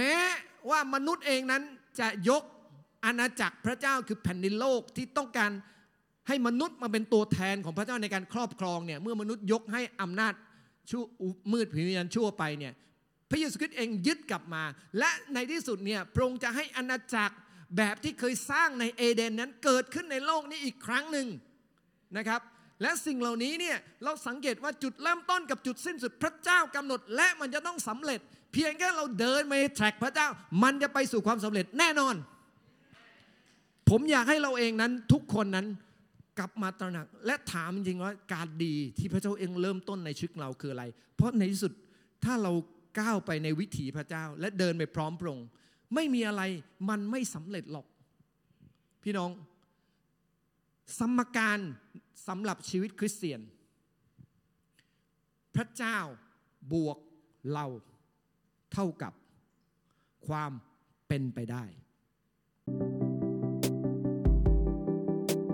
แม้ว่ามนุษย์เองนั้นจะยกอาณาจักรพระเจ้าคือแผ่นดินโลกที่ต้องการให้มนุษย์มาเป็นตัวแทนของพระเจ้าในการครอบครองเนี่ยเมื่อมนุษย์ยกให้อำนาจชั่วมืดผีวิญญาณชั่วไปเนี่ยพระเยซูคริสต์เองยึดกลับมา และในที่สุดเนี่ยพระองค์จะให้อาณาจักรแบบที่เคยสร้างในเอเดนนั้นเกิดขึ้นในโลกนี้อีกครั้งหนึ่งนะครับ และสิ่งเหล่านี้เนี่ยเราสังเกตว่าจุดเริ่มต้นกับจุดสิ้นสุดพระเจ้ากำหนด และมันจะต้องสำเร็จ เพียงแค่เราเดินมาแทร็กพระเจ้า มันจะไปสู่ความสำเร็จแน่นอน ผมอยากให้เราเองนั้นทุกคนนั้นกลับมาตระหนัก และถามจริงว่าการดีที่พระเจ้าเองเริ่มต้นในชีวิตเราคืออะไร เพราะในที่สุดถ้าเราก้าวไปในวิถีพระเจ้า และเดินไปพร้อมพระองค์ไม่มีอะไรมันไม่สำเร็จหรอก พี่น้อง สมการ สำหรับชีวิตคริสเตียน พระเจ้าบวกเราเท่ากับความเป็นไปได้